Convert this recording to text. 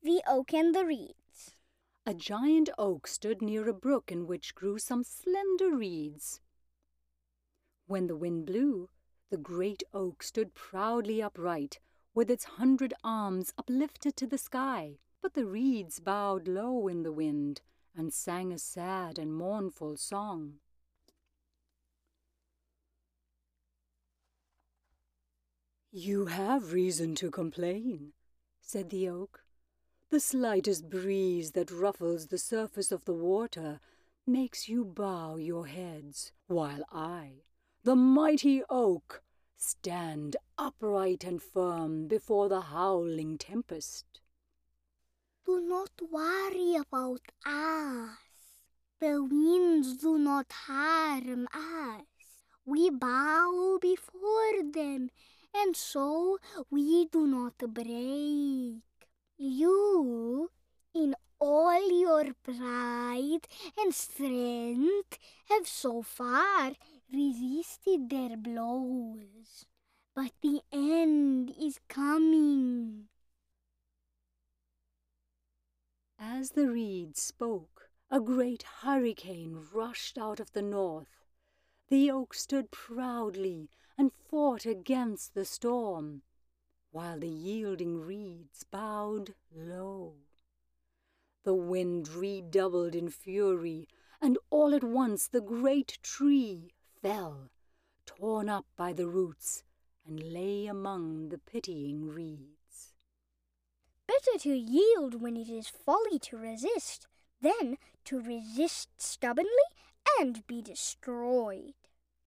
The Oak and the Reeds A giant oak stood near a brook in which grew some slender reeds. When the wind blew, the great oak stood proudly upright, with its hundred arms uplifted to the sky, but the reeds bowed low in the wind and sang a sad and mournful song. You have reason to complain, said the oak. The slightest breeze that ruffles the surface of the water makes you bow your heads, while I, the mighty oak, stand upright and firm before the howling tempest. Do not worry about us. The winds do not harm us. We bow before them and so we do not break. You, in all your pride and strength, have so far resisted their blows. But the end is coming. As the reed spoke, a great hurricane rushed out of the north. The oak stood proudly and fought against the storm, while the yielding reeds bowed low. The wind redoubled in fury, and all at once the great tree fell, torn up by the roots, and lay among the pitying reeds. Better to yield when it is folly to resist, than to resist stubbornly and be destroyed.